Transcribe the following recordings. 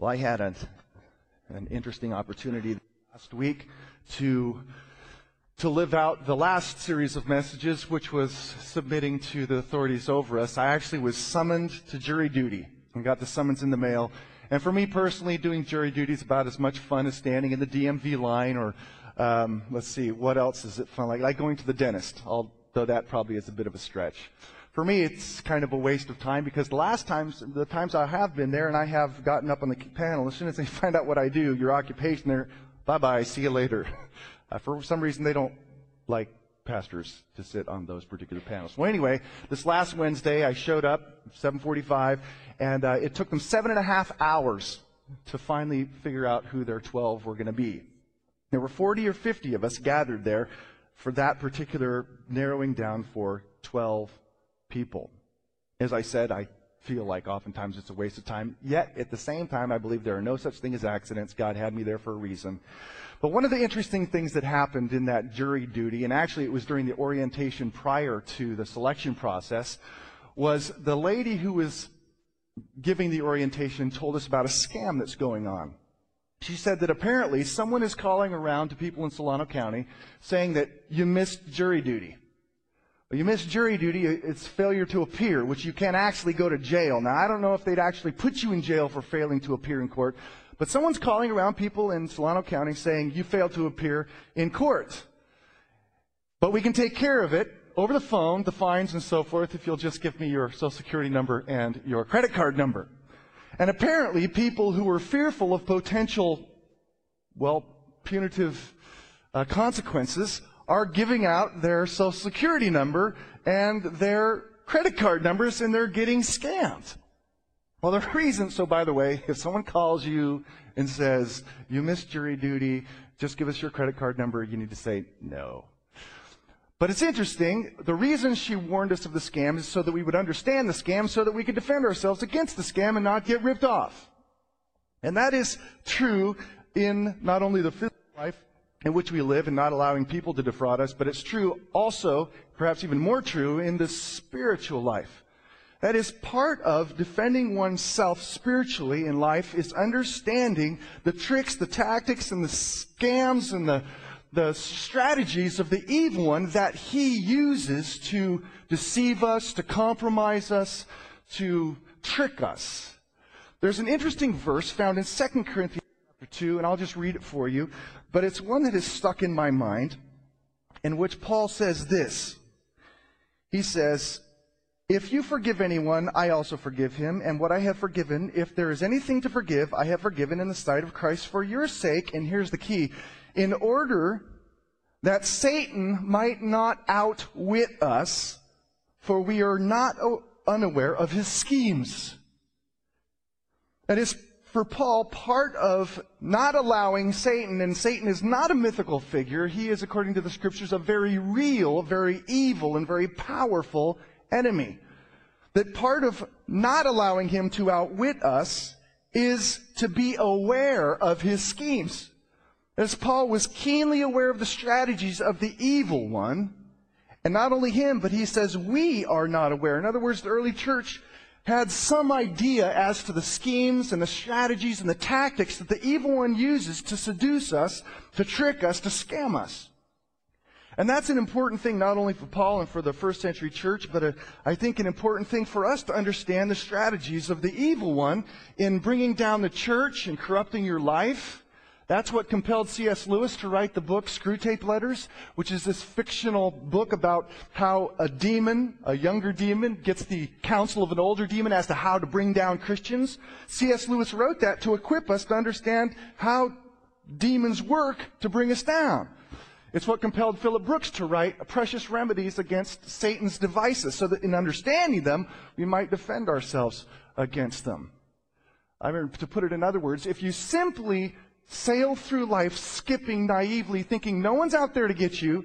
Well, I had an, an interesting opportunity last week to to live out the last series of messages, which was submitting to the authorities over us. I actually was summoned to jury duty and got the summons in the mail. And for me personally, doing jury duty is about as much fun as standing in the DMV line or, um, let's see, what else is it fun? Like, like going to the dentist, although that probably is a bit of a stretch for me, it's kind of a waste of time because the last times, the times I have been there and I have gotten up on the panel, as soon as they find out what I do, your occupation, they're, bye bye, see you later. Uh, for some reason, they don't like pastors to sit on those particular panels. Well, anyway, this last Wednesday, I showed up, 745, and uh, it took them seven and a half hours to finally figure out who their 12 were going to be. There were 40 or 50 of us gathered there for that particular narrowing down for 12 people. As I said, I feel like oftentimes it's a waste of time. Yet, at the same time, I believe there are no such thing as accidents. God had me there for a reason. But one of the interesting things that happened in that jury duty, and actually it was during the orientation prior to the selection process, was the lady who was giving the orientation told us about a scam that's going on. She said that apparently someone is calling around to people in Solano County saying that you missed jury duty. You miss jury duty, it's failure to appear, which you can't actually go to jail. Now, I don't know if they'd actually put you in jail for failing to appear in court, but someone's calling around people in Solano County saying you failed to appear in court. But we can take care of it over the phone, the fines and so forth, if you'll just give me your social security number and your credit card number. And apparently, people who were fearful of potential, well, punitive uh, consequences are giving out their social security number and their credit card numbers and they're getting scammed. Well, the reason, so by the way, if someone calls you and says, you missed jury duty, just give us your credit card number, you need to say no. But it's interesting. The reason she warned us of the scam is so that we would understand the scam, so that we could defend ourselves against the scam and not get ripped off. And that is true in not only the physical life, in which we live and not allowing people to defraud us, but it's true also, perhaps even more true, in the spiritual life. That is part of defending oneself spiritually in life is understanding the tricks, the tactics, and the scams and the, the strategies of the evil one that he uses to deceive us, to compromise us, to trick us. There's an interesting verse found in 2 Corinthians chapter 2, and I'll just read it for you but it's one that is stuck in my mind, in which Paul says this. He says, If you forgive anyone, I also forgive him, and what I have forgiven, if there is anything to forgive, I have forgiven in the sight of Christ for your sake, and here's the key, in order that Satan might not outwit us, for we are not unaware of his schemes. That is, for Paul, part of not allowing Satan, and Satan is not a mythical figure, he is, according to the scriptures, a very real, very evil, and very powerful enemy. That part of not allowing him to outwit us is to be aware of his schemes. As Paul was keenly aware of the strategies of the evil one, and not only him, but he says we are not aware. In other words, the early church had some idea as to the schemes and the strategies and the tactics that the evil one uses to seduce us, to trick us, to scam us. And that's an important thing not only for Paul and for the first century church, but a, I think an important thing for us to understand the strategies of the evil one in bringing down the church and corrupting your life that's what compelled C.S. Lewis to write the book Screwtape Letters, which is this fictional book about how a demon, a younger demon, gets the counsel of an older demon as to how to bring down Christians. C.S. Lewis wrote that to equip us to understand how demons work to bring us down. It's what compelled Philip Brooks to write Precious Remedies Against Satan's Devices, so that in understanding them, we might defend ourselves against them. I mean, to put it in other words, if you simply sail through life skipping naively, thinking no one's out there to get you,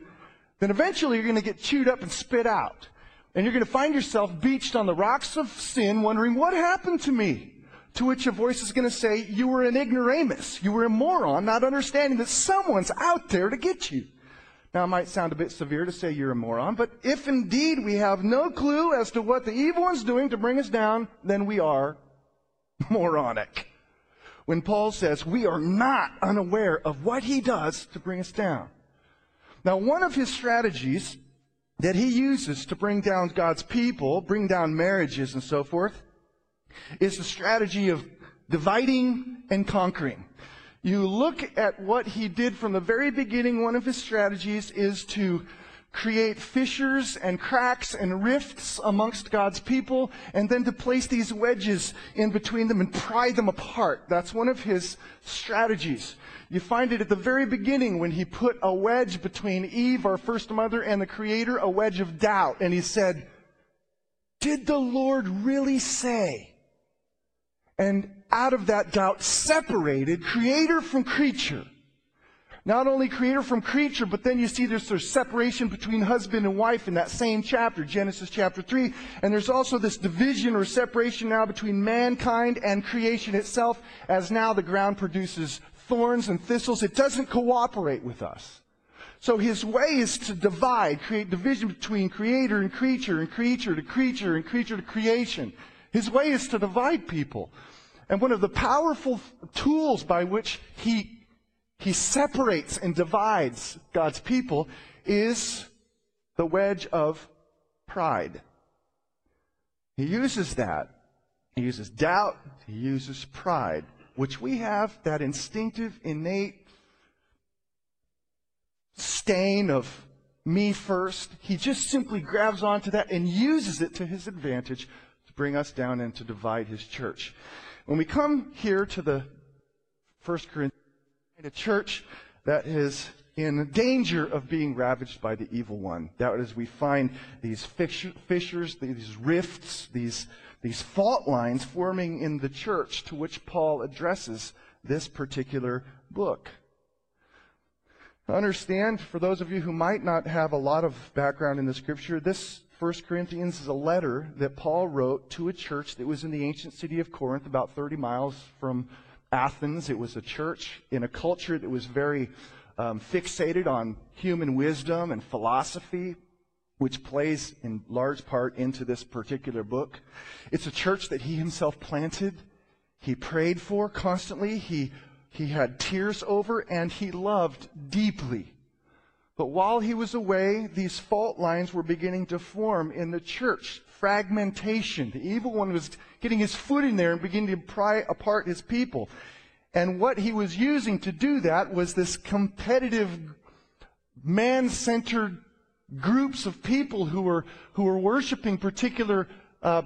then eventually you're going to get chewed up and spit out. And you're going to find yourself beached on the rocks of sin, wondering, what happened to me? To which a voice is going to say, you were an ignoramus. You were a moron, not understanding that someone's out there to get you. Now, it might sound a bit severe to say you're a moron, but if indeed we have no clue as to what the evil one's doing to bring us down, then we are moronic. When Paul says we are not unaware of what he does to bring us down. Now, one of his strategies that he uses to bring down God's people, bring down marriages and so forth, is the strategy of dividing and conquering. You look at what he did from the very beginning, one of his strategies is to create fissures and cracks and rifts amongst God's people, and then to place these wedges in between them and pry them apart. That's one of his strategies. You find it at the very beginning when he put a wedge between Eve, our first mother, and the Creator, a wedge of doubt. And he said, Did the Lord really say? And out of that doubt separated Creator from creature. Not only creator from creature, but then you see there's a separation between husband and wife in that same chapter, Genesis chapter 3. And there's also this division or separation now between mankind and creation itself, as now the ground produces thorns and thistles. It doesn't cooperate with us. So his way is to divide, create division between creator and creature, and creature to creature, and creature to creation. His way is to divide people. And one of the powerful tools by which he he separates and divides God's people is the wedge of pride. He uses that. He uses doubt. He uses pride, which we have that instinctive, innate stain of me first. He just simply grabs onto that and uses it to his advantage to bring us down and to divide his church. When we come here to the First Corinthians, a church that is in danger of being ravaged by the evil one. That is, we find these fissures, these rifts, these, these fault lines forming in the church to which Paul addresses this particular book. Understand, for those of you who might not have a lot of background in the scripture, this 1 Corinthians is a letter that Paul wrote to a church that was in the ancient city of Corinth, about 30 miles from Athens. It was a church in a culture that was very um, fixated on human wisdom and philosophy, which plays in large part into this particular book. It's a church that he himself planted, he prayed for constantly, he, he had tears over, and he loved deeply. But while he was away, these fault lines were beginning to form in the church. Fragmentation. The evil one was getting his foot in there and beginning to pry apart his people. And what he was using to do that was this competitive, man-centered groups of people who were, who were worshiping particular uh,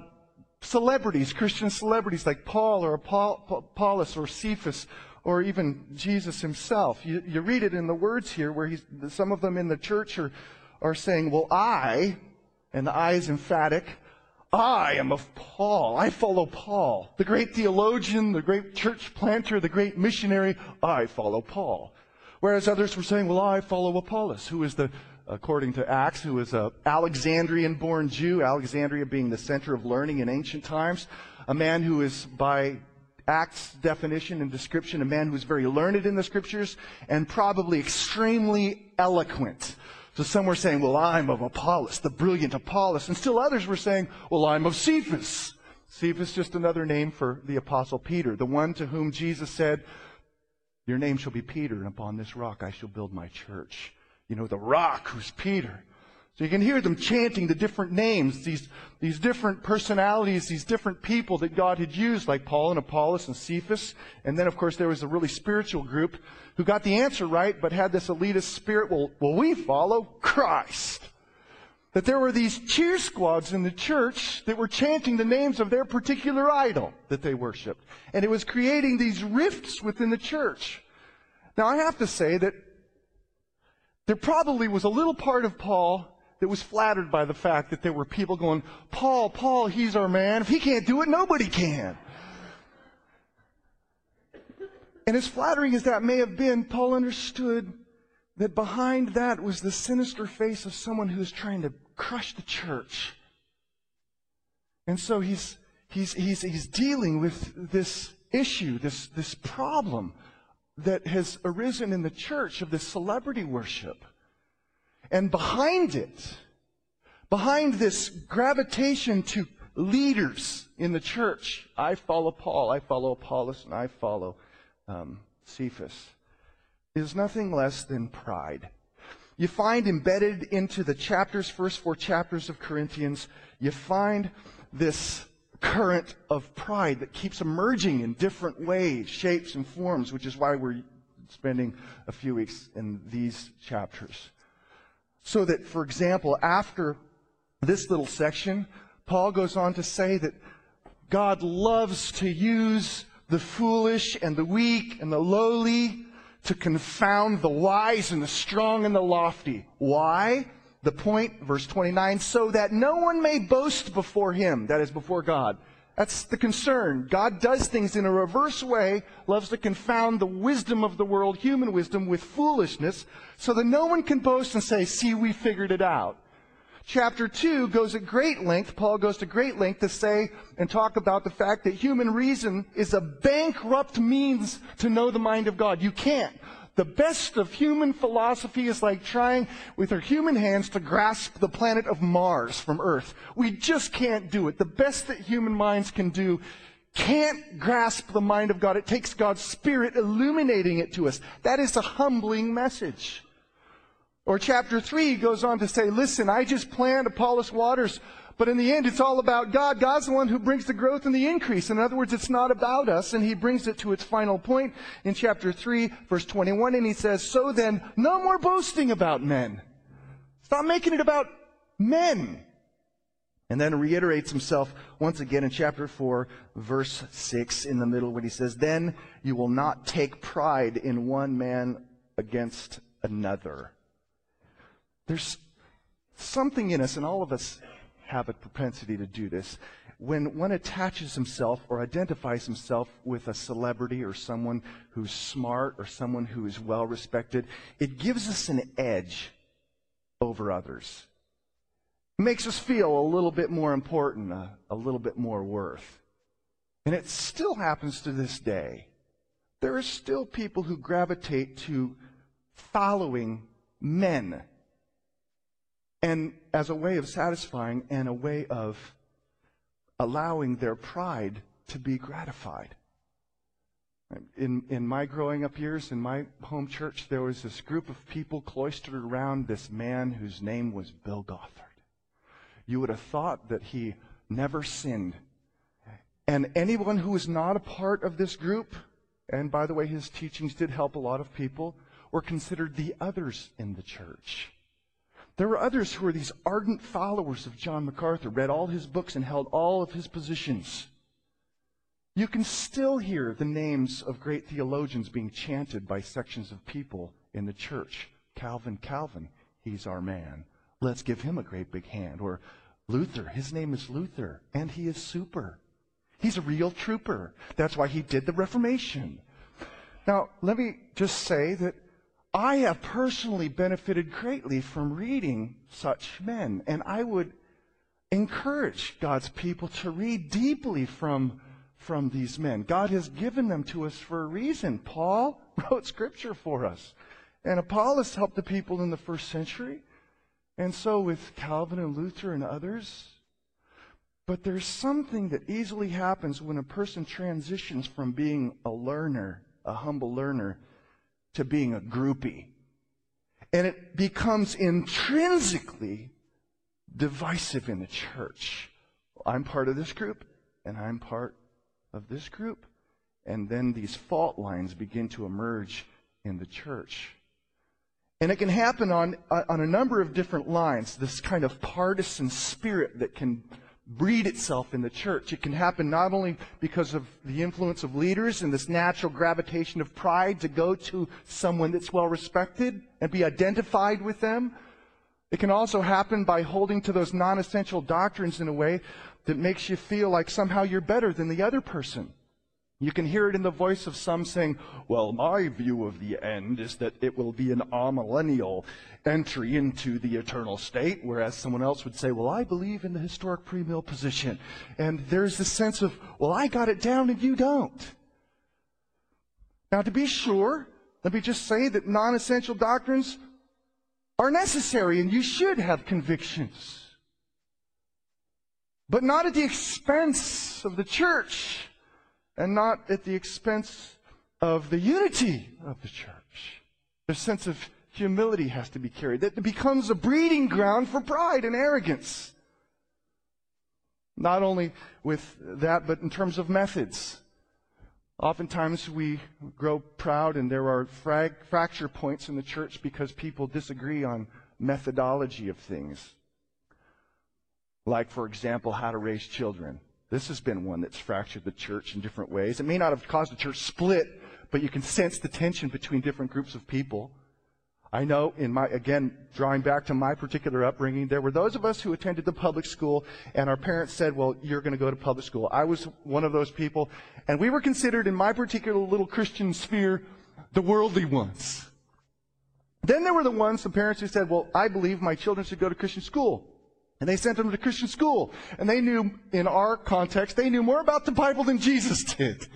celebrities, Christian celebrities like Paul or Apollos or Cephas or even Jesus himself. You, you read it in the words here where some of them in the church are, are saying, well, I, and the I is emphatic, I am of Paul. I follow Paul. The great theologian, the great church planter, the great missionary, I follow Paul. Whereas others were saying, well, I follow Apollos, who is the, according to Acts, who is a Alexandrian born Jew, Alexandria being the center of learning in ancient times, a man who is by Acts definition and description, a man who's very learned in the scriptures and probably extremely eloquent. So some were saying, well, I'm of Apollos, the brilliant Apollos. And still others were saying, well, I'm of Cephas. Cephas just another name for the apostle Peter, the one to whom Jesus said, your name shall be Peter, and upon this rock I shall build my church. You know, the rock who's Peter. So you can hear them chanting the different names, these, these different personalities, these different people that God had used, like Paul and Apollos and Cephas. And then, of course, there was a really spiritual group who got the answer right, but had this elitist spirit. Well, well, we follow Christ. That there were these cheer squads in the church that were chanting the names of their particular idol that they worshiped. And it was creating these rifts within the church. Now, I have to say that there probably was a little part of Paul that was flattered by the fact that there were people going, Paul, Paul, he's our man. If he can't do it, nobody can. And as flattering as that may have been, Paul understood that behind that was the sinister face of someone who was trying to crush the church. And so he's, he's, he's, he's dealing with this issue, this, this problem that has arisen in the church of this celebrity worship. And behind it, behind this gravitation to leaders in the church. I follow Paul, I follow Apollos, and I follow um, Cephas, is nothing less than pride. You find embedded into the chapters, first four chapters of Corinthians, you find this current of pride that keeps emerging in different ways, shapes, and forms, which is why we're spending a few weeks in these chapters. So that, for example, after this little section, Paul goes on to say that God loves to use the foolish and the weak and the lowly to confound the wise and the strong and the lofty. Why? The point, verse 29, so that no one may boast before him, that is, before God. That's the concern. God does things in a reverse way, loves to confound the wisdom of the world, human wisdom, with foolishness, so that no one can boast and say, see, we figured it out chapter 2 goes at great length, Paul goes to great length to say and talk about the fact that human reason is a bankrupt means to know the mind of God. You can't. The best of human philosophy is like trying with our human hands to grasp the planet of Mars from Earth. We just can't do it. The best that human minds can do can't grasp the mind of God. It takes God's Spirit illuminating it to us. That is a humbling message. Or chapter 3 goes on to say, listen, I just planned Apollos waters, but in the end it's all about God. God's the one who brings the growth and the increase. In other words, it's not about us, and he brings it to its final point in chapter 3, verse 21, and he says, so then, no more boasting about men. Stop making it about men. And then reiterates himself once again in chapter 4, verse 6 in the middle when he says, Then you will not take pride in one man against another. There's something in us, and all of us have a propensity to do this. When one attaches himself or identifies himself with a celebrity or someone who's smart or someone who is well respected, it gives us an edge over others. It makes us feel a little bit more important, a, a little bit more worth. And it still happens to this day. There are still people who gravitate to following men and as a way of satisfying and a way of allowing their pride to be gratified. In, in my growing up years, in my home church, there was this group of people cloistered around this man whose name was Bill Gothard. You would have thought that he never sinned. And anyone who was not a part of this group, and by the way, his teachings did help a lot of people, were considered the others in the church. There were others who were these ardent followers of John MacArthur, read all his books and held all of his positions. You can still hear the names of great theologians being chanted by sections of people in the church. Calvin, Calvin, he's our man. Let's give him a great big hand. Or Luther, his name is Luther, and he is super. He's a real trooper. That's why he did the Reformation. Now, let me just say that I have personally benefited greatly from reading such men, and I would encourage God's people to read deeply from, from these men. God has given them to us for a reason. Paul wrote scripture for us, and Apollos helped the people in the first century, and so with Calvin and Luther and others. But there's something that easily happens when a person transitions from being a learner, a humble learner, to being a groupie. And it becomes intrinsically divisive in the church. I'm part of this group, and I'm part of this group. And then these fault lines begin to emerge in the church. And it can happen on, on a number of different lines, this kind of partisan spirit that can breed itself in the church. It can happen not only because of the influence of leaders and this natural gravitation of pride to go to someone that's well respected and be identified with them. It can also happen by holding to those non essential doctrines in a way that makes you feel like somehow you're better than the other person. You can hear it in the voice of some saying, Well, my view of the end is that it will be an amillennial entry into the eternal state, whereas someone else would say, Well, I believe in the historic premill position. And there's this sense of, Well, I got it down and you don't. Now, to be sure, let me just say that non essential doctrines are necessary and you should have convictions. but not at the expense of the church and not at the expense of the unity of the church. The sense of humility has to be carried. That becomes a breeding ground for pride and arrogance. Not only with that, but in terms of methods. Oftentimes we grow proud and there are frag- fracture points in the church because people disagree on methodology of things. Like, for example, how to raise children. This has been one that's fractured the church in different ways. It may not have caused the church split, but you can sense the tension between different groups of people. I know in my, again, drawing back to my particular upbringing, there were those of us who attended the public school and our parents said, well, you're going to go to public school. I was one of those people and we were considered in my particular little Christian sphere the worldly ones. Then there were the ones, the parents who said, well, I believe my children should go to Christian school. And they sent them to Christian school. And they knew, in our context, they knew more about the Bible than Jesus did.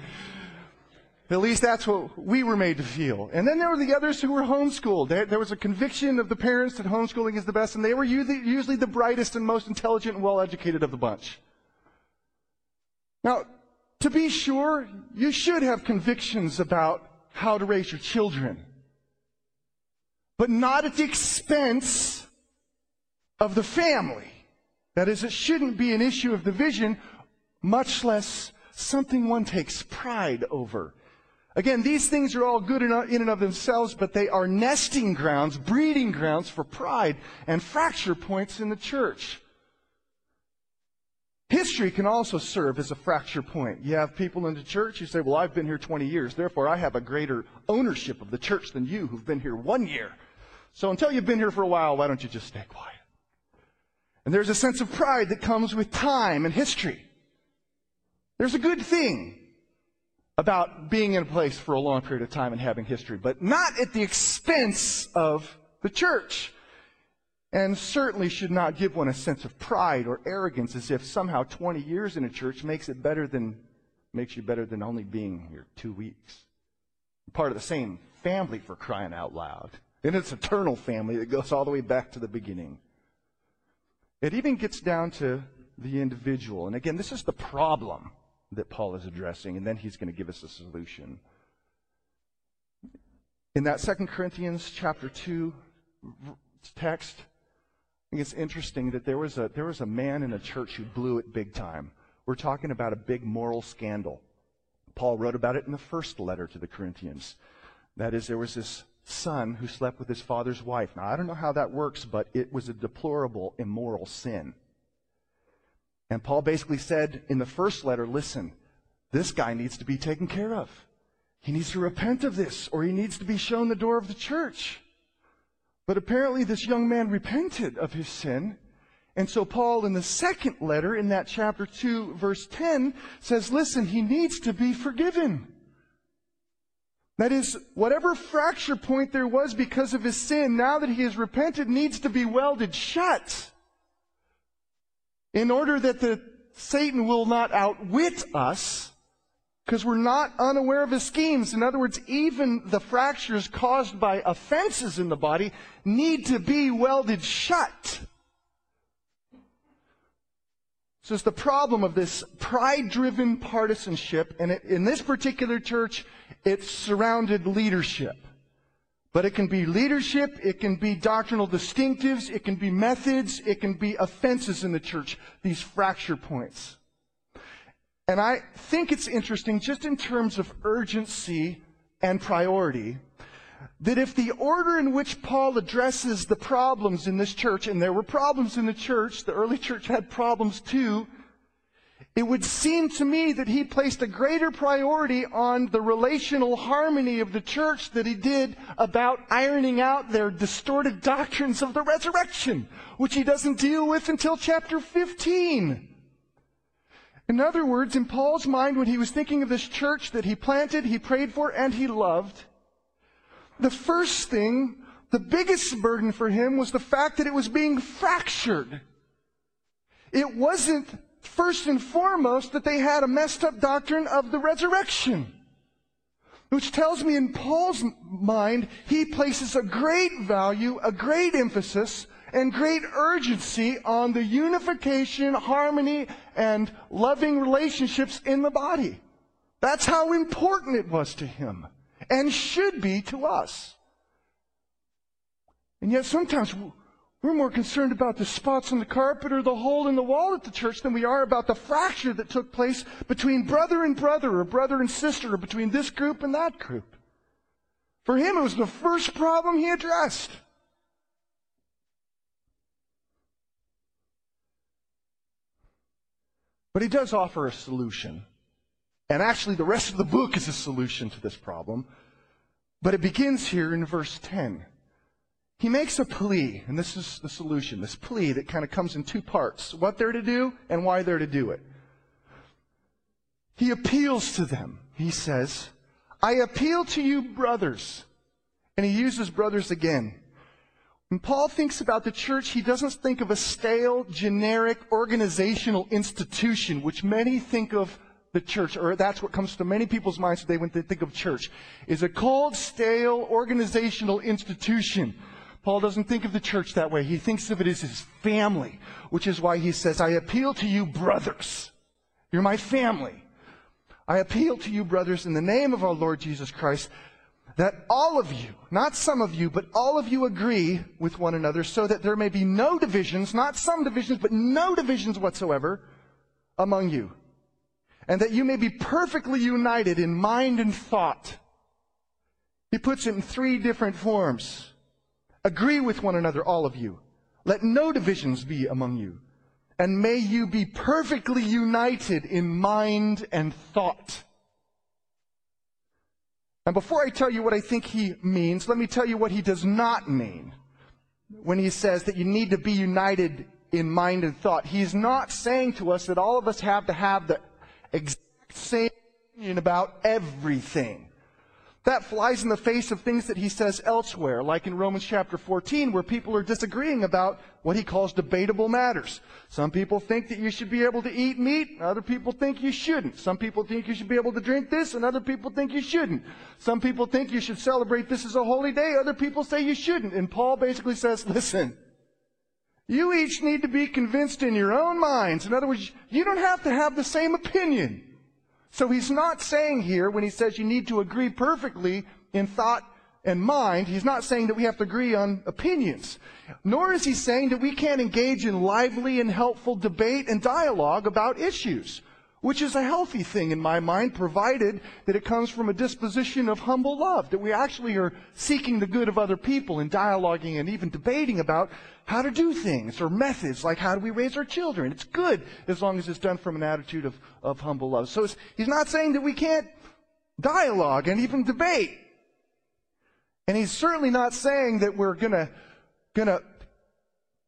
At least that's what we were made to feel. And then there were the others who were homeschooled. There, was a conviction of the parents that homeschooling is the best, and they were usually the brightest and most intelligent and well educated of the bunch. Now, to be sure, you should have convictions about how to raise your children, but not at the expense of the family. That is, it shouldn't be an issue of division, much less something one takes pride over. Again, these things are all good in and of themselves, but they are nesting grounds, breeding grounds for pride and fracture points in the church. History can also serve as a fracture point. You have people in the church who say, Well, I've been here 20 years, therefore I have a greater ownership of the church than you who've been here one year. So until you've been here for a while, why don't you just stay quiet? And there's a sense of pride that comes with time and history. There's a good thing about being in a place for a long period of time and having history, but not at the expense of the church. And certainly should not give one a sense of pride or arrogance as if somehow 20 years in a church makes it better than, makes you better than only being here two weeks. Part of the same family for crying out loud. And it's eternal family that goes all the way back to the beginning. It even gets down to the individual. And again, this is the problem that Paul is addressing, and then he's going to give us a solution. In that Second Corinthians chapter 2 text, I think it's interesting that there was a, there was a man in a church who blew it big time. We're talking about a big moral scandal. Paul wrote about it in the first letter to the Corinthians. That is, there was this son who slept with his father's wife. Now, I don't know how that works, but it was a deplorable, immoral sin. And Paul basically said in the first letter, listen, this guy needs to be taken care of. He needs to repent of this, or he needs to be shown the door of the church. But apparently, this young man repented of his sin. And so, Paul, in the second letter, in that chapter 2, verse 10, says, listen, he needs to be forgiven. That is, whatever fracture point there was because of his sin, now that he has repented, needs to be welded shut in order that the Satan will not outwit us because we're not unaware of his schemes. In other words, even the fractures caused by offenses in the body need to be welded shut. So it's the problem of this pride-driven partisanship, and in this particular church, it surrounded leadership. But it can be leadership, it can be doctrinal distinctives, it can be methods, it can be offenses in the church, these fracture points. And I think it's interesting, just in terms of urgency and priority, that if the order in which Paul addresses the problems in this church, and there were problems in the church, the early church had problems too, it would seem to me that he placed a greater priority on the relational harmony of the church than he did about ironing out their distorted doctrines of the resurrection, which he doesn't deal with until chapter 15. In other words, in Paul's mind, when he was thinking of this church that he planted, he prayed for, and he loved, the first thing, the biggest burden for him was the fact that it was being fractured. It wasn't first and foremost that they had a messed up doctrine of the resurrection. Which tells me in Paul's mind, he places a great value, a great emphasis, and great urgency on the unification, harmony, and loving relationships in the body. That's how important it was to him and should be to us. And yet sometimes we're more concerned about the spots on the carpet or the hole in the wall at the church than we are about the fracture that took place between brother and brother or brother and sister or between this group and that group. For him, it was the first problem he addressed. But he does offer a solution. And actually, the rest of the book is a solution to this problem. But it begins here in verse 10. He makes a plea, and this is the solution, this plea that kind of comes in two parts what they're to do and why they're to do it. He appeals to them. He says, I appeal to you, brothers. And he uses brothers again. When Paul thinks about the church, he doesn't think of a stale, generic, organizational institution, which many think of the church, or that's what comes to many people's minds today when they think of church, is a cold, stale, organizational institution. Paul doesn't think of the church that way. He thinks of it as his family, which is why he says, I appeal to you, brothers. You're my family. I appeal to you, brothers, in the name of our Lord Jesus Christ, that all of you, not some of you, but all of you agree with one another so that there may be no divisions, not some divisions, but no divisions whatsoever among you. And that you may be perfectly united in mind and thought. He puts it in three different forms. Agree with one another, all of you. Let no divisions be among you. And may you be perfectly united in mind and thought. And before I tell you what I think he means, let me tell you what he does not mean when he says that you need to be united in mind and thought. He's not saying to us that all of us have to have the exact same opinion about everything. That flies in the face of things that he says elsewhere, like in Romans chapter 14, where people are disagreeing about what he calls debatable matters. Some people think that you should be able to eat meat, other people think you shouldn't. Some people think you should be able to drink this, and other people think you shouldn't. Some people think you should celebrate this as a holy day, other people say you shouldn't. And Paul basically says, listen, you each need to be convinced in your own minds. In other words, you don't have to have the same opinion. So he's not saying here, when he says you need to agree perfectly in thought and mind, he's not saying that we have to agree on opinions. Nor is he saying that we can't engage in lively and helpful debate and dialogue about issues, which is a healthy thing in my mind, provided that it comes from a disposition of humble love, that we actually are seeking the good of other people and dialoguing and even debating about how to do things or methods like how do we raise our children. It's good as long as it's done from an attitude of, of humble love. So he's not saying that we can't dialogue and even debate. And he's certainly not saying that we're gonna, gonna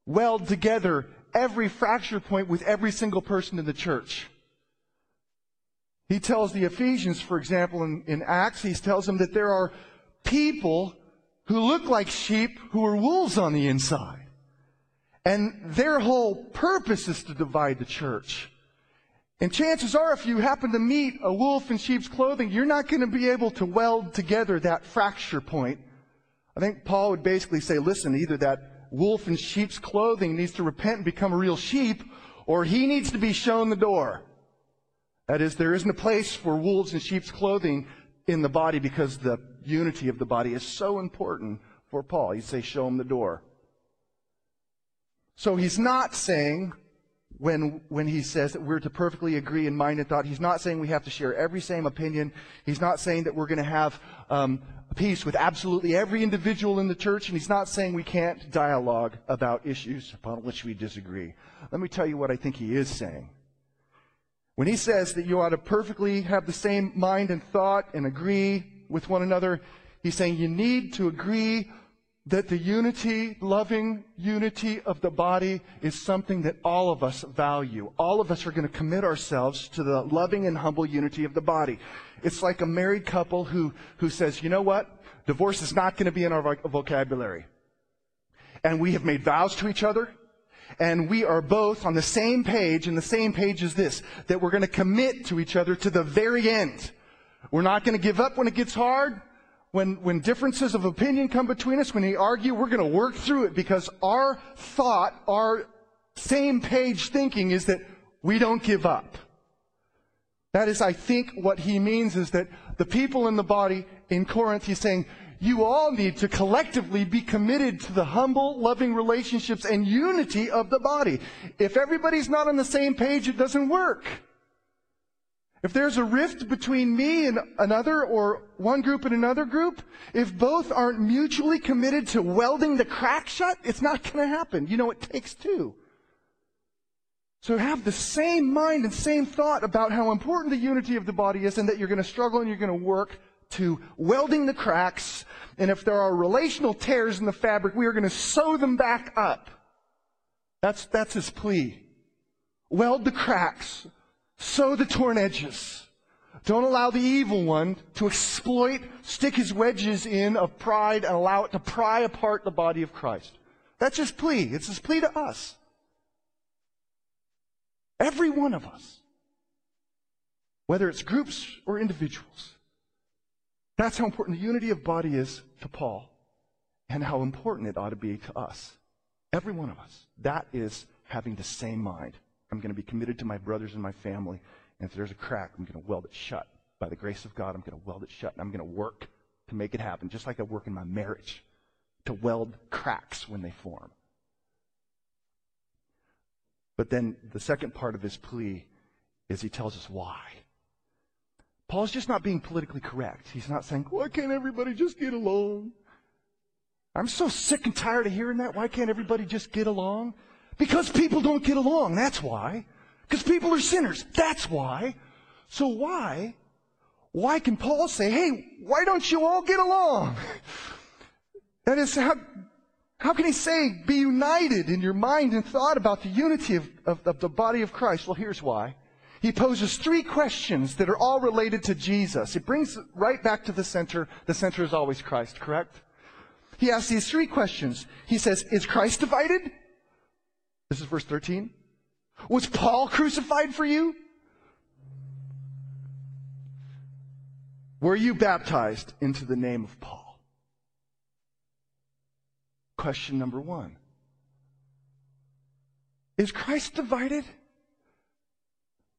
weld together every fracture point with every single person in the church. He tells the Ephesians, for example, in, in Acts, he tells them that there are people who look like sheep who are wolves on the inside. And their whole purpose is to divide the church. And chances are, if you happen to meet a wolf in sheep's clothing, you're not going to be able to weld together that fracture point. I think Paul would basically say, listen, either that wolf in sheep's clothing needs to repent and become a real sheep, or he needs to be shown the door. That is, there isn't a place for wolves in sheep's clothing in the body because the unity of the body is so important for Paul. He'd say, show him the door. So he's not saying, when, when he says that we're to perfectly agree in mind and thought, he's not saying we have to share every same opinion. He's not saying that we're going to have um, peace with absolutely every individual in the church, and he's not saying we can't dialogue about issues upon which we disagree. Let me tell you what I think he is saying. When he says that you ought to perfectly have the same mind and thought and agree with one another, he's saying you need to agree that the unity, loving unity of the body is something that all of us value. All of us are going to commit ourselves to the loving and humble unity of the body. It's like a married couple who, who says, you know what? Divorce is not going to be in our vocabulary. And we have made vows to each other. And we are both on the same page, and the same page is this, that we're going to commit to each other to the very end. We're not going to give up when it gets hard. when, when differences of opinion come between us, when we argue, we're going to work through it because our thought, our same page thinking is that we don't give up. That is, I think what he means is that the people in the body in Corinth, he's saying, you all need to collectively be committed to the humble, loving relationships and unity of the body. If everybody's not on the same page, it doesn't work. If there's a rift between me and another or one group and another group, if both aren't mutually committed to welding the crack shut, it's not going to happen. You know, it takes two. So have the same mind and same thought about how important the unity of the body is and that you're going to struggle and you're going to work to welding the cracks. And if there are relational tears in the fabric, we are going to sew them back up. That's, that's his plea. Weld the cracks Sew the torn edges. Don't allow the evil one to exploit, stick his wedges in of pride and allow it to pry apart the body of Christ. That's his plea. It's his plea to us. Every one of us. Whether it's groups or individuals. That's how important the unity of body is to Paul and how important it ought to be to us. Every one of us. That is having the same mind. I'm going to be committed to my brothers and my family. And if there's a crack, I'm going to weld it shut. By the grace of God, I'm going to weld it shut. And I'm going to work to make it happen, just like I work in my marriage to weld cracks when they form. But then the second part of his plea is he tells us why. Paul's just not being politically correct. He's not saying, why can't everybody just get along? I'm so sick and tired of hearing that. Why can't everybody just get along? Because people don't get along. That's why. Because people are sinners. That's why. So why? Why can Paul say, hey, why don't you all get along? That is, how, how can he say, be united in your mind and thought about the unity of, of, of the body of Christ? Well, here's why. He poses three questions that are all related to Jesus. It brings right back to the center. The center is always Christ, correct? He asks these three questions. He says, is Christ divided? This is verse 13. Was Paul crucified for you? Were you baptized into the name of Paul? Question number one. Is Christ divided?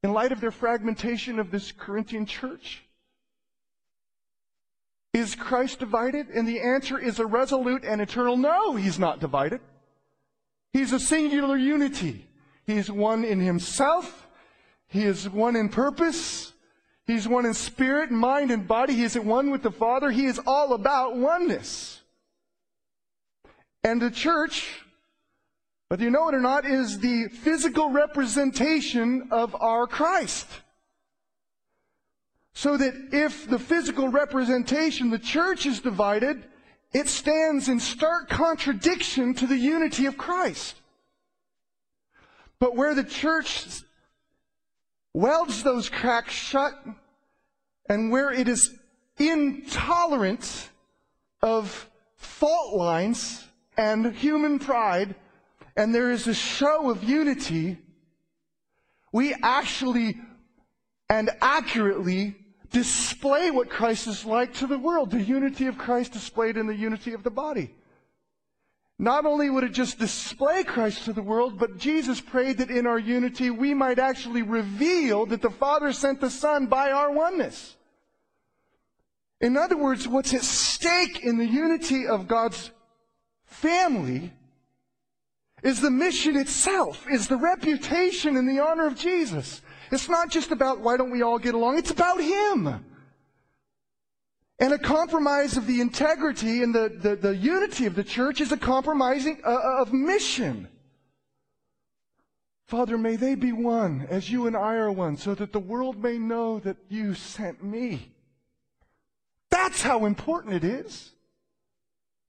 In light of their fragmentation of this Corinthian church? Is Christ divided? And the answer is a resolute and eternal no, he's not divided. He's a singular unity. He's one in himself. He is one in purpose. He's one in spirit, mind, and body. He is at one with the Father. He is all about oneness. And the church, whether you know it or not, is the physical representation of our Christ. So that if the physical representation, the church is divided, it stands in stark contradiction to the unity of Christ. But where the church welds those cracks shut and where it is intolerant of fault lines and human pride, and there is a show of unity, we actually and accurately display what Christ is like to the world. The unity of Christ displayed in the unity of the body. Not only would it just display Christ to the world, but Jesus prayed that in our unity we might actually reveal that the Father sent the Son by our oneness. In other words, what's at stake in the unity of God's family is the mission itself, is the reputation and the honor of Jesus. It's not just about why don't we all get along, it's about Him. And a compromise of the integrity and the, the, the unity of the church is a compromising uh, uh, of mission. Father, may they be one as you and I are one, so that the world may know that you sent me. That's how important it is.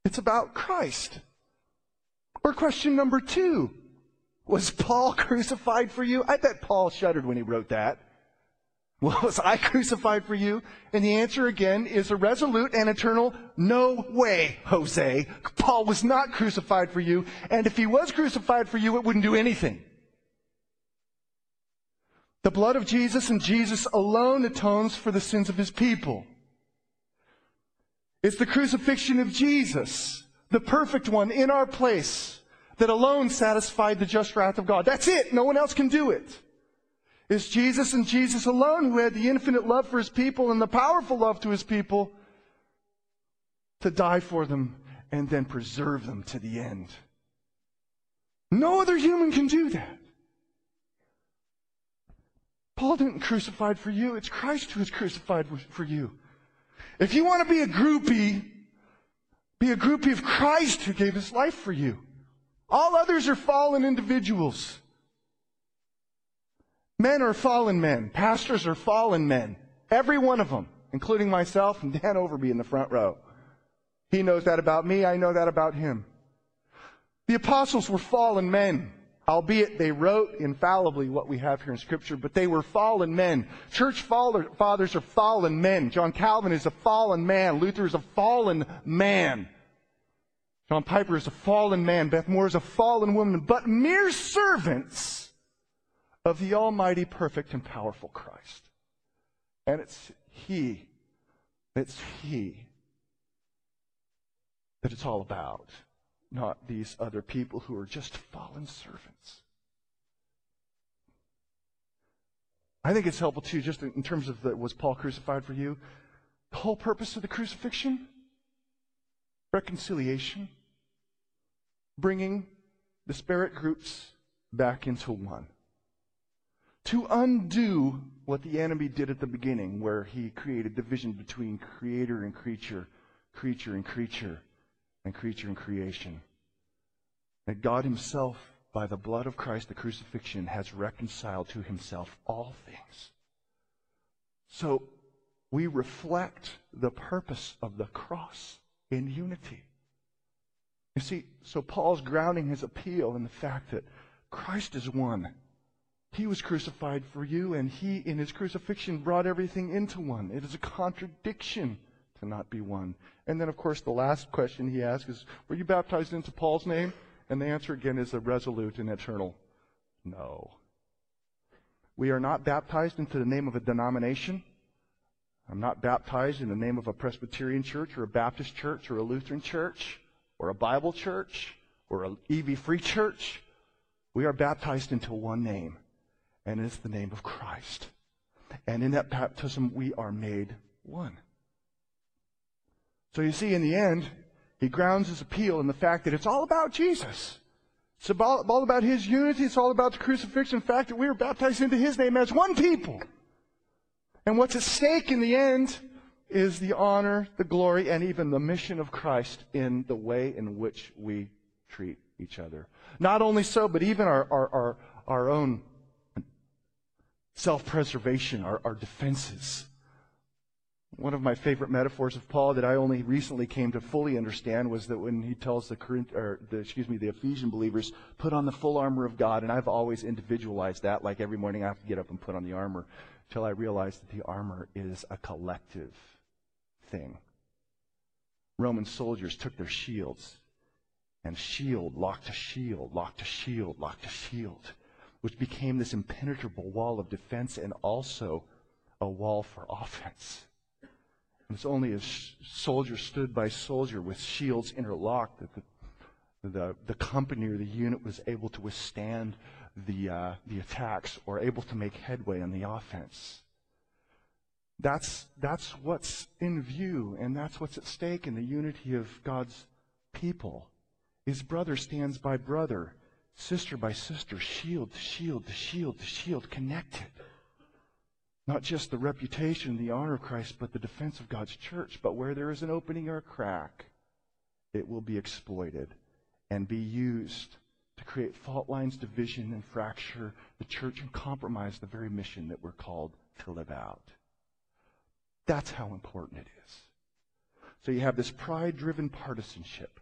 It's about Christ. Or question number two was Paul crucified for you? I bet Paul shuddered when he wrote that. Was I crucified for you? And the answer again is a resolute and eternal no way, Jose. Paul was not crucified for you. And if he was crucified for you, it wouldn't do anything. The blood of Jesus and Jesus alone atones for the sins of his people. It's the crucifixion of Jesus, the perfect one in our place, that alone satisfied the just wrath of God. That's it. No one else can do it. It's Jesus and Jesus alone who had the infinite love for his people and the powerful love to his people to die for them and then preserve them to the end. No other human can do that. Paul didn't crucified for you. It's Christ who is crucified for you. If you want to be a groupie, be a groupie of Christ who gave his life for you. All others are fallen individuals. Men are fallen men. Pastors are fallen men. Every one of them, including myself and Dan Overby in the front row. He knows that about me. I know that about him. The apostles were fallen men, albeit they wrote infallibly what we have here in Scripture, but they were fallen men. Church fathers are fallen men. John Calvin is a fallen man. Luther is a fallen man. John Piper is a fallen man. Beth Moore is a fallen woman, but mere servants of the Almighty, perfect, and powerful Christ. And it's He, it's He that it's all about, not these other people who are just fallen servants. I think it's helpful too, just in terms of the, was Paul crucified for you? The whole purpose of the crucifixion? Reconciliation. Bringing disparate groups back into one to undo what the enemy did at the beginning, where he created division between creator and creature, creature and creature, and creature and creation. That God Himself, by the blood of Christ, the crucifixion, has reconciled to Himself all things. So we reflect the purpose of the cross in unity. You see, so Paul's grounding his appeal in the fact that Christ is one he was crucified for you, and He, in His crucifixion, brought everything into one. It is a contradiction to not be one. And then, of course, the last question he asks is Were you baptized into Paul's name? And the answer again is a resolute and eternal no. We are not baptized into the name of a denomination. I'm not baptized in the name of a Presbyterian church or a Baptist church or a Lutheran church or a Bible church or an EV Free church. We are baptized into one name and it's the name of Christ. And in that baptism, we are made one. So you see, in the end, he grounds his appeal in the fact that it's all about Jesus. It's about, all about his unity. It's all about the crucifixion. The fact that we are baptized into his name as one people. And what's at stake in the end is the honor, the glory, and even the mission of Christ in the way in which we treat each other. Not only so, but even our, our, our, our own self preservation, our, our defenses. One of my favorite metaphors of Paul that I only recently came to fully understand was that when he tells the, or the, excuse me, the Ephesian believers, put on the full armor of God, and I've always individualized that, like every morning I have to get up and put on the armor, until I realized that the armor is a collective thing. Roman soldiers took their shields, and shield locked to shield, locked to shield, locked to shield which became this impenetrable wall of defense and also a wall for offense. And it's only as soldier stood by soldier with shields interlocked that the, the, the company or the unit was able to withstand the, uh, the attacks or able to make headway on the offense. That's, that's what's in view, and that's what's at stake in the unity of God's people. His brother stands by brother sister by sister, shield to shield to shield to shield, connected. Not just the reputation the honor of Christ, but the defense of God's church. But where there is an opening or a crack, it will be exploited and be used to create fault lines, division, and fracture the church and compromise the very mission that we're called to live out. That's how important it is. So you have this pride driven partisanship,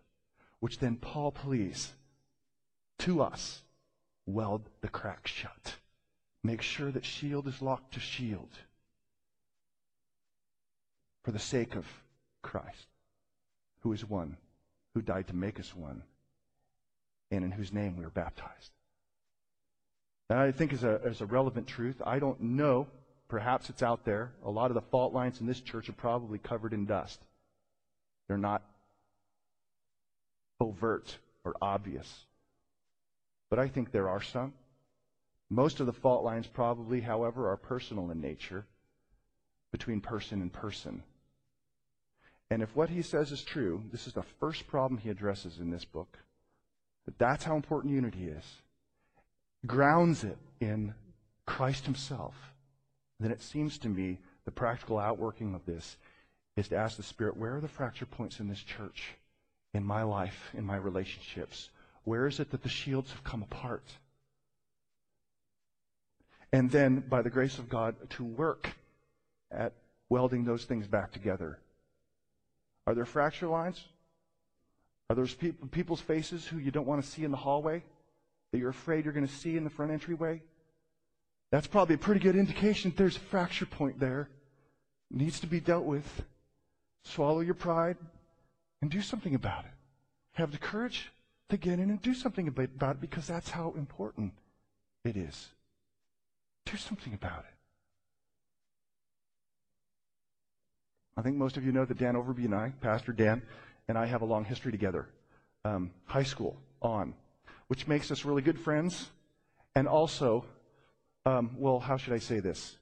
which then Paul pleads to us, weld the crack shut. Make sure that shield is locked to shield for the sake of Christ, who is one, who died to make us one, and in whose name we are baptized. And I think is a, is a relevant truth. I don't know. Perhaps it's out there. A lot of the fault lines in this church are probably covered in dust. They're not overt or obvious. But I think there are some. Most of the fault lines, probably, however, are personal in nature between person and person. And if what he says is true, this is the first problem he addresses in this book. That that's how important unity is. Grounds it in Christ himself. Then it seems to me the practical outworking of this is to ask the Spirit, where are the fracture points in this church, in my life, in my relationships? Where is it that the shields have come apart? And then, by the grace of God, to work at welding those things back together. Are there fracture lines? Are there people's faces who you don't want to see in the hallway that you're afraid you're going to see in the front entryway? That's probably a pretty good indication that there's a fracture point there. It needs to be dealt with. Swallow your pride and do something about it. Have the courage to get in and do something about it because that's how important it is. Do something about it. I think most of you know that Dan Overby and I, Pastor Dan, and I have a long history together. Um, high school on, which makes us really good friends. And also, um, well, how should I say this?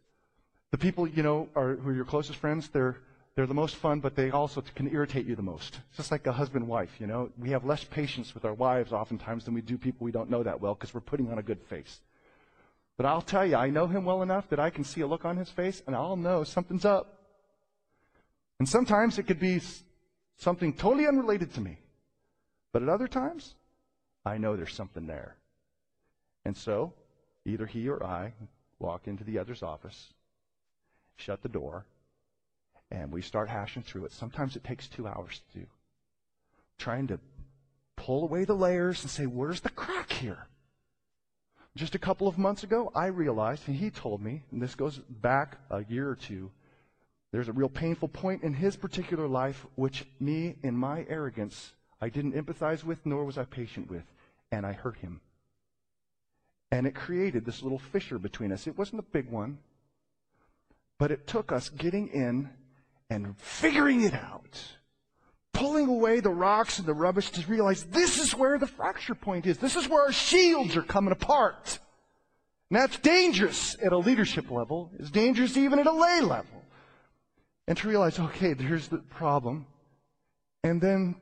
The people, you know, are, who are your closest friends, they're, they're the most fun, but they also can irritate you the most. Just like a husband wife, you know. We have less patience with our wives oftentimes than we do people we don't know that well because we're putting on a good face. But I'll tell you, I know him well enough that I can see a look on his face and I'll know something's up. And sometimes it could be something totally unrelated to me. But at other times, I know there's something there. And so, either he or I walk into the other's office, shut the door, and we start hashing through it. Sometimes it takes two hours to do. Trying to pull away the layers and say, where's the crack here? Just a couple of months ago, I realized, and he told me, and this goes back a year or two, there's a real painful point in his particular life which me, in my arrogance, I didn't empathize with, nor was I patient with, and I hurt him. And it created this little fissure between us. It wasn't a big one, but it took us getting in and figuring it out, pulling away the rocks and the rubbish to realize this is where the fracture point is. This is where our shields are coming apart. And that's dangerous at a leadership level. It's dangerous even at a lay level and to realize, okay, here's the problem. And then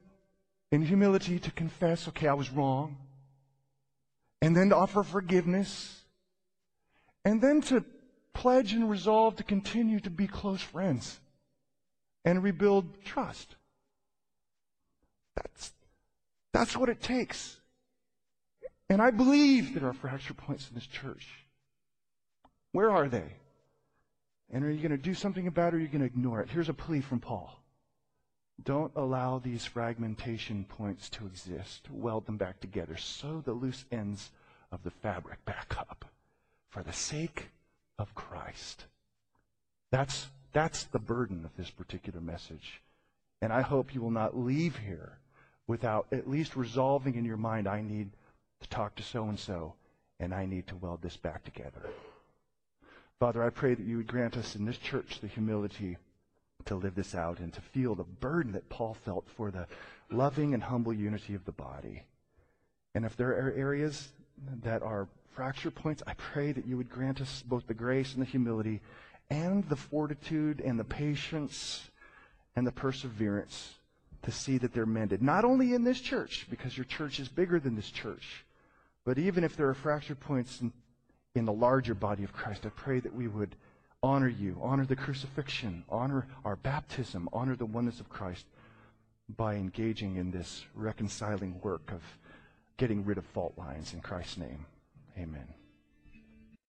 in humility to confess, okay, I was wrong. And then to offer forgiveness. And then to pledge and resolve to continue to be close friends and rebuild trust. That's, that's what it takes. And I believe there are fracture points in this church. Where are they? And are you going to do something about it or are you going to ignore it? Here's a plea from Paul. Don't allow these fragmentation points to exist. Weld them back together. Sew the loose ends of the fabric back up for the sake of Christ. That's, that's the burden of this particular message. And I hope you will not leave here without at least resolving in your mind, I need to talk to so and so, and I need to weld this back together. Father, I pray that you would grant us in this church the humility to live this out and to feel the burden that Paul felt for the loving and humble unity of the body. And if there are areas that are fracture points, I pray that you would grant us both the grace and the humility and the fortitude and the patience and the perseverance to see that they're mended. Not only in this church, because your church is bigger than this church, but even if there are fracture points in in the larger body of Christ. I pray that we would honor you, honor the crucifixion, honor our baptism, honor the oneness of Christ by engaging in this reconciling work of getting rid of fault lines in Christ's name. Amen.